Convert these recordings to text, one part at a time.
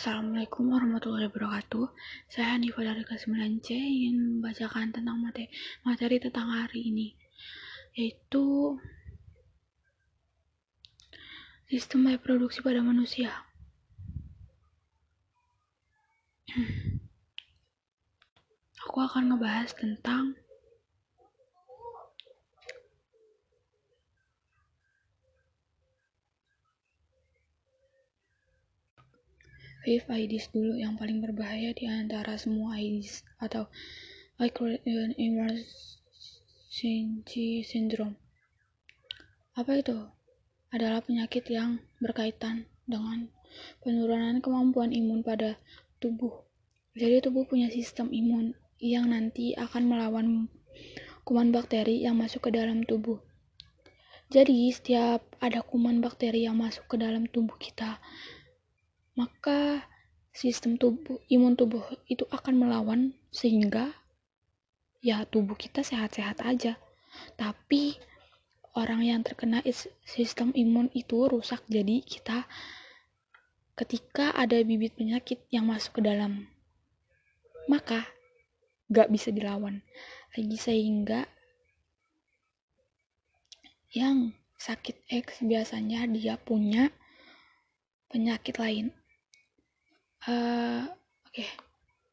Assalamualaikum warahmatullahi wabarakatuh. Saya Hanifa dari kelas 9C ingin membacakan tentang materi, materi tentang hari ini, yaitu sistem reproduksi pada manusia. Aku akan ngebahas tentang HIV AIDS dulu yang paling berbahaya di antara semua AIDS atau acquired emergency syndrome. Apa itu? Adalah penyakit yang berkaitan dengan penurunan kemampuan imun pada tubuh. Jadi tubuh punya sistem imun yang nanti akan melawan kuman bakteri yang masuk ke dalam tubuh. Jadi setiap ada kuman bakteri yang masuk ke dalam tubuh kita, maka sistem tubuh imun tubuh itu akan melawan sehingga ya tubuh kita sehat-sehat aja. Tapi orang yang terkena sistem imun itu rusak jadi kita ketika ada bibit penyakit yang masuk ke dalam maka gak bisa dilawan lagi sehingga yang sakit X biasanya dia punya penyakit lain uh, oke. Okay.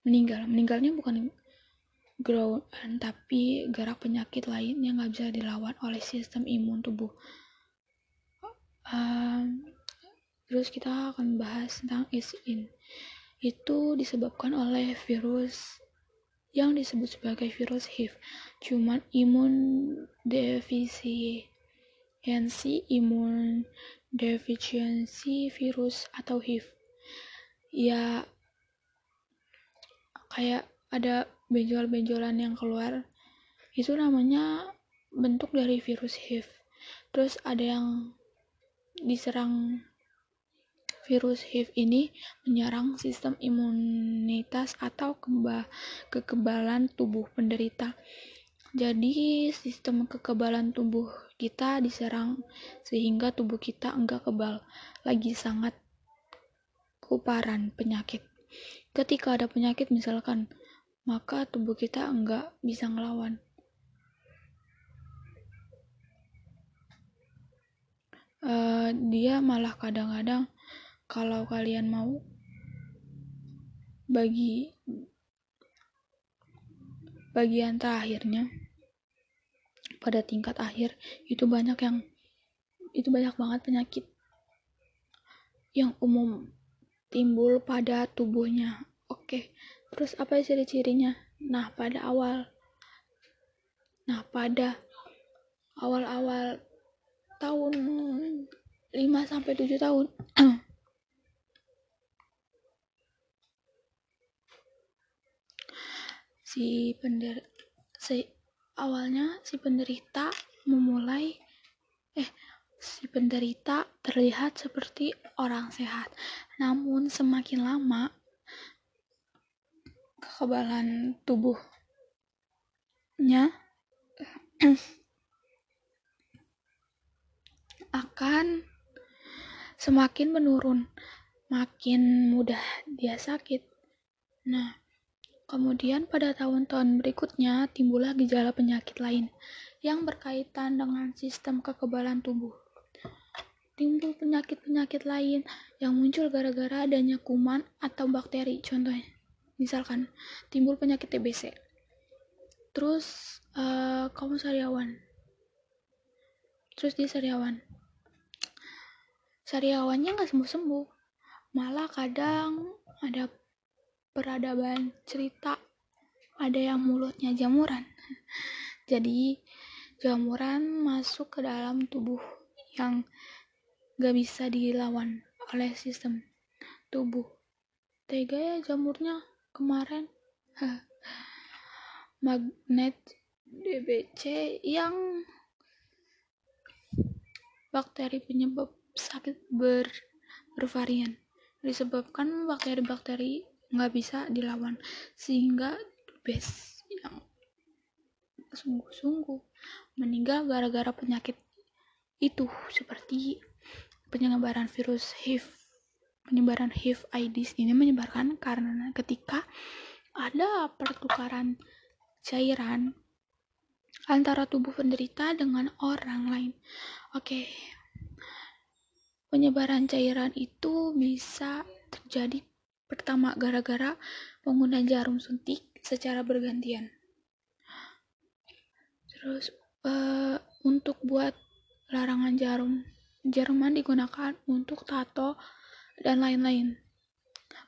meninggal. Meninggalnya bukan ground tapi gerak penyakit lain yang nggak bisa dilawan oleh sistem imun tubuh. Uh, terus kita akan bahas tentang in. Itu disebabkan oleh virus yang disebut sebagai virus HIV cuman imun defisiensi imun defisiensi virus atau HIV ya kayak ada benjol-benjolan yang keluar. Itu namanya bentuk dari virus HIV terus ada yang diserang virus HIV ini menyerang sistem imunitas atau kekebalan tubuh penderita. Jadi sistem kekebalan tubuh kita diserang sehingga tubuh kita enggak kebal. Lagi sangat kuparan penyakit. Ketika ada penyakit misalkan, maka tubuh kita enggak bisa ngelawan. Uh, dia malah kadang-kadang kalau kalian mau bagi bagian terakhirnya pada tingkat akhir itu banyak yang itu banyak banget penyakit yang umum timbul pada tubuhnya. Oke, terus apa ciri-cirinya? Nah, pada awal. Nah, pada awal-awal tahun 5 sampai 7 tahun. si pender si awalnya si penderita memulai si penderita terlihat seperti orang sehat, namun semakin lama kekebalan tubuhnya akan semakin menurun, makin mudah dia sakit. Nah, kemudian pada tahun-tahun berikutnya timbullah gejala penyakit lain yang berkaitan dengan sistem kekebalan tubuh timbul penyakit-penyakit lain yang muncul gara-gara adanya kuman atau bakteri. Contohnya, misalkan timbul penyakit TBC. Terus uh, kamu sariawan. Terus dia sariawan. Sariawannya nggak sembuh-sembuh. Malah kadang ada peradaban cerita ada yang mulutnya jamuran. Jadi jamuran masuk ke dalam tubuh yang gak bisa dilawan oleh sistem tubuh. Tega ya jamurnya kemarin. Magnet DBC yang bakteri penyebab sakit ber bervarian disebabkan bakteri-bakteri nggak bisa dilawan sehingga bes yang sungguh-sungguh meninggal gara-gara penyakit itu seperti penyebaran virus HIV penyebaran HIV AIDS ini menyebarkan karena ketika ada pertukaran cairan antara tubuh penderita dengan orang lain. Oke. Penyebaran cairan itu bisa terjadi pertama gara-gara pengguna jarum suntik secara bergantian. Terus uh, untuk buat larangan jarum, jaruman digunakan untuk tato dan lain-lain.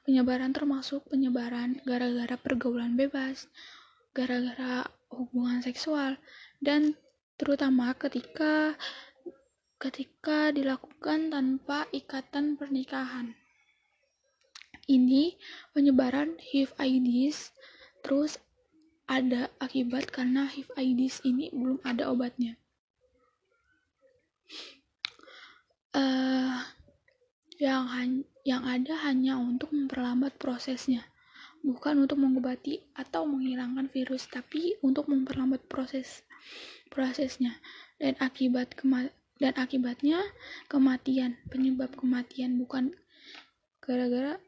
Penyebaran termasuk penyebaran gara-gara pergaulan bebas, gara-gara hubungan seksual, dan terutama ketika ketika dilakukan tanpa ikatan pernikahan. Ini penyebaran HIV AIDS terus ada akibat karena HIV AIDS ini belum ada obatnya. Uh, yang yang ada hanya untuk memperlambat prosesnya. Bukan untuk mengobati atau menghilangkan virus tapi untuk memperlambat proses prosesnya. Dan akibat kema dan akibatnya kematian. Penyebab kematian bukan gara-gara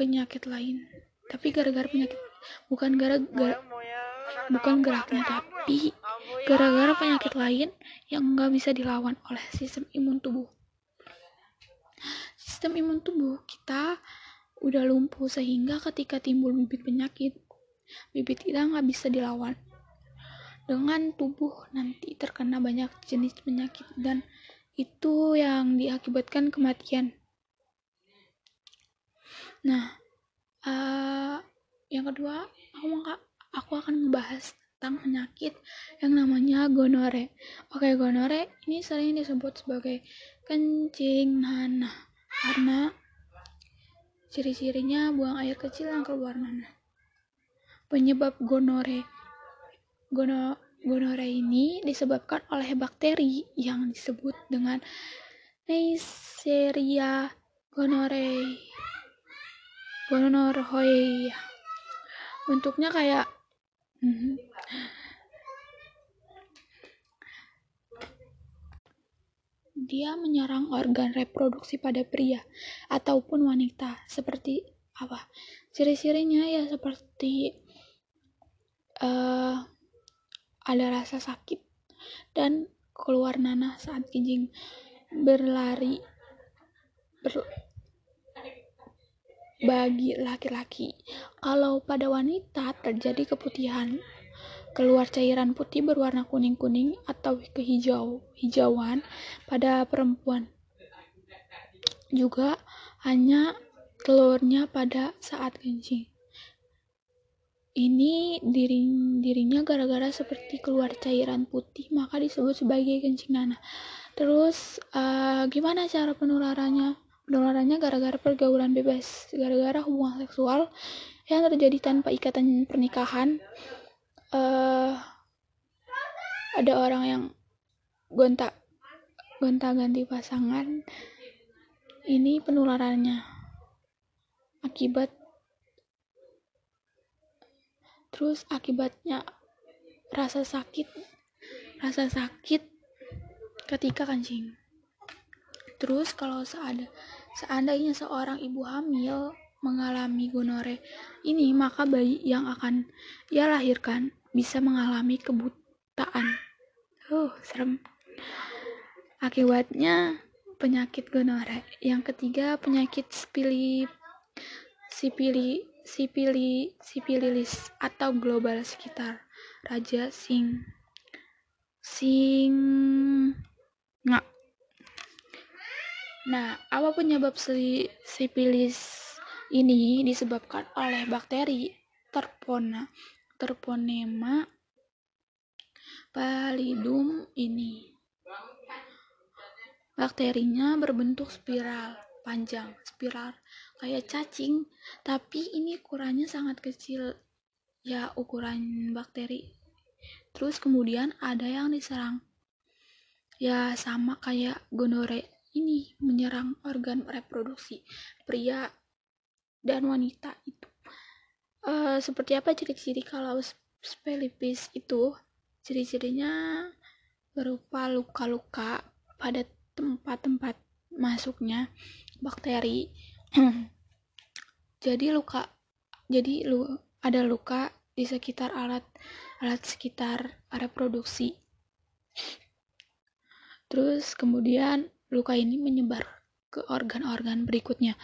penyakit lain tapi gara-gara penyakit bukan gara-gara bukan geraknya tapi gara-gara penyakit lain yang nggak bisa dilawan oleh sistem imun tubuh sistem imun tubuh kita udah lumpuh sehingga ketika timbul bibit penyakit, bibit kita nggak bisa dilawan. Dengan tubuh nanti terkena banyak jenis penyakit dan itu yang diakibatkan kematian. Nah, uh, yang kedua, aku aku akan membahas tentang penyakit yang namanya gonore. Oke, gonore ini sering disebut sebagai kencing nanah karena ciri-cirinya buang air kecil yang keluar nanah. Penyebab gonore gono, gonore ini disebabkan oleh bakteri yang disebut dengan Neisseria gonorrhea. Gonorrhea. Bentuknya kayak. Dia menyerang organ reproduksi pada pria ataupun wanita seperti apa? Ciri-cirinya ya seperti uh, ada rasa sakit dan keluar nanah saat kencing berlari ber, bagi laki-laki. Kalau pada wanita terjadi keputihan keluar cairan putih berwarna kuning-kuning atau kehijau hijauan pada perempuan. Juga hanya telurnya pada saat kencing. Ini diri, dirinya gara-gara seperti keluar cairan putih maka disebut sebagai kencing nanah. Terus uh, gimana cara penularannya? Penularannya gara-gara pergaulan bebas, gara-gara hubungan seksual yang terjadi tanpa ikatan pernikahan uh, ada orang yang gonta gonta ganti pasangan. Ini penularannya akibat terus akibatnya rasa sakit rasa sakit ketika kancing terus kalau seandainya seorang ibu hamil mengalami gonore ini maka bayi yang akan ia lahirkan bisa mengalami kebutaan. Uh, serem. Akibatnya penyakit gonore. Yang ketiga penyakit sipili sipili sipili sipililis atau global sekitar raja sing sing nggak Nah, apa penyebab sipilis ini disebabkan oleh bakteri terpona terponema pallidum ini. Bakterinya berbentuk spiral panjang, spiral kayak cacing, tapi ini ukurannya sangat kecil ya ukuran bakteri. Terus kemudian ada yang diserang ya sama kayak gonore ini menyerang organ reproduksi pria dan wanita itu uh, seperti apa ciri-ciri kalau spelipis itu? Ciri-cirinya berupa luka-luka pada tempat-tempat masuknya bakteri. Jadi luka jadi lu ada luka di sekitar alat alat sekitar reproduksi. Terus kemudian luka ini menyebar ke organ-organ berikutnya.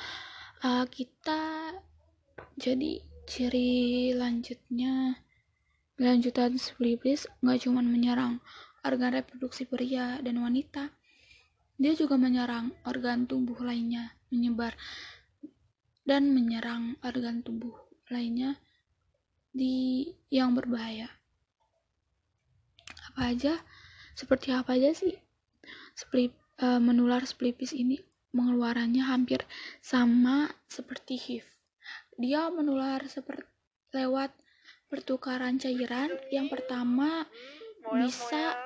Uh, kita jadi ciri lanjutnya lanjutan splipis nggak cuma menyerang organ reproduksi pria dan wanita dia juga menyerang organ tubuh lainnya menyebar dan menyerang organ tubuh lainnya di yang berbahaya. Apa aja? Seperti apa aja sih? Splip, uh, menular splipis ini mengeluarannya hampir sama seperti HIV. Dia menular seperti lewat pertukaran cairan. Yang pertama bisa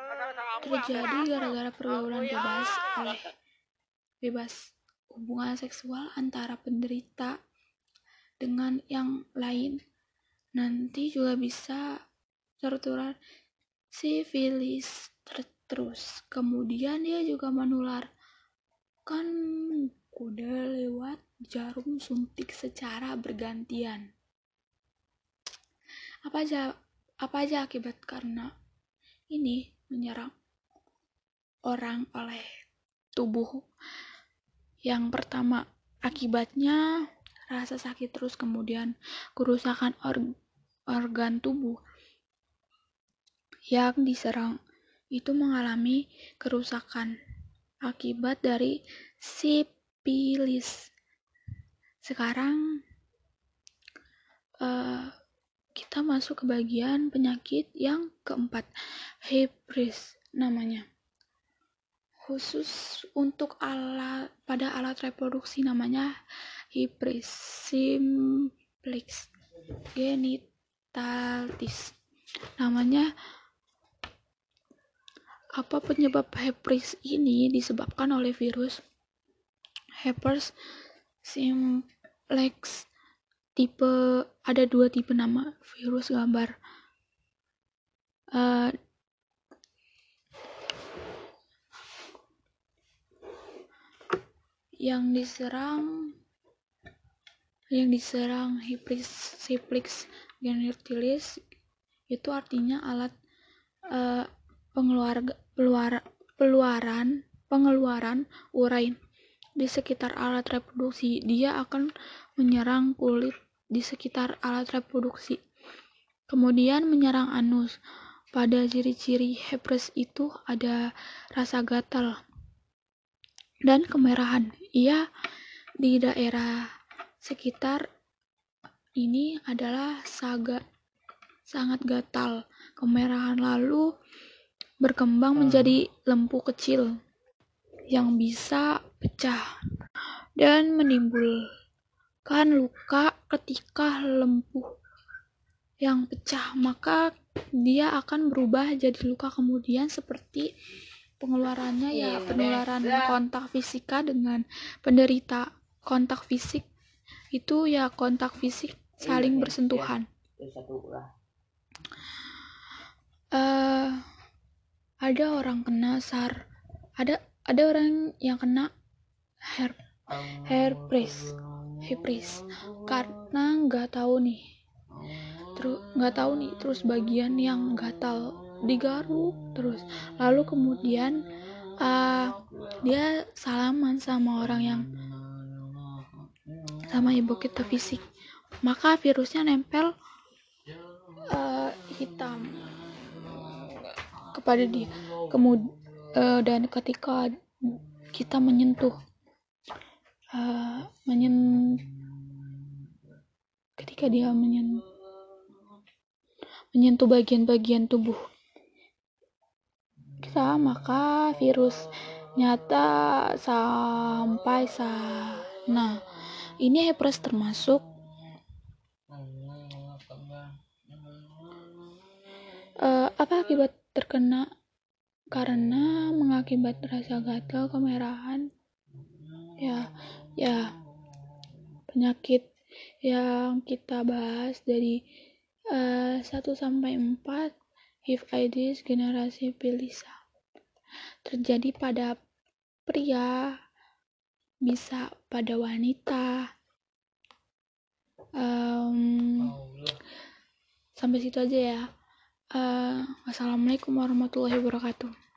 terjadi gara-gara pergaulan bebas oleh bebas hubungan seksual antara penderita dengan yang lain. Nanti juga bisa tertular sifilis terus. Kemudian dia juga menular kan kuda lewat jarum suntik secara bergantian. Apa aja apa aja akibat karena ini menyerang orang oleh tubuh yang pertama, akibatnya rasa sakit terus kemudian kerusakan or organ tubuh yang diserang itu mengalami kerusakan akibat dari sipilis. Sekarang uh, kita masuk ke bagian penyakit yang keempat, hepris namanya khusus untuk alat pada alat reproduksi namanya hipris simplex genitalis namanya apa penyebab herpes ini disebabkan oleh virus herpes simplex tipe ada dua tipe nama virus gambar. Uh, yang diserang yang diserang Hiplix genetilis itu artinya alat uh, pengeluar peluar, peluaran pengeluaran urain di sekitar alat reproduksi dia akan menyerang kulit di sekitar alat reproduksi kemudian menyerang anus pada ciri-ciri herpes itu ada rasa gatal dan kemerahan. Ia di daerah sekitar ini adalah saga sangat gatal. Kemerahan lalu berkembang menjadi lempu kecil yang bisa pecah dan menimbulkan luka ketika lempu yang pecah maka dia akan berubah jadi luka. Kemudian seperti pengeluarannya ya iya, penularan kontak fisika dengan penderita. Kontak fisik itu ya kontak fisik saling iya, bersentuhan. uh, ada orang kena sar ada ada orang yang kena hair herpes. Herpes. Karena nggak tahu nih. Terus nggak tahu nih terus bagian yang gatal digaruk terus. Lalu kemudian uh, dia salaman sama orang yang sama ibu kita fisik. Maka virusnya nempel uh, hitam kepada dia. Kemudian uh, dan ketika kita menyentuh uh, menyen ketika dia menyen menyentuh bagian-bagian tubuh. Kita maka virus nyata sampai sana. Ini herpes termasuk uh, apa akibat terkena? Karena mengakibat rasa gatal kemerahan ya ya. Penyakit yang kita bahas dari uh, eh, 1 sampai 4 HIV AIDS generasi Pilisa terjadi pada pria bisa pada wanita. Um, sampai situ aja ya. Uh, wassalamualaikum warahmatullahi wabarakatuh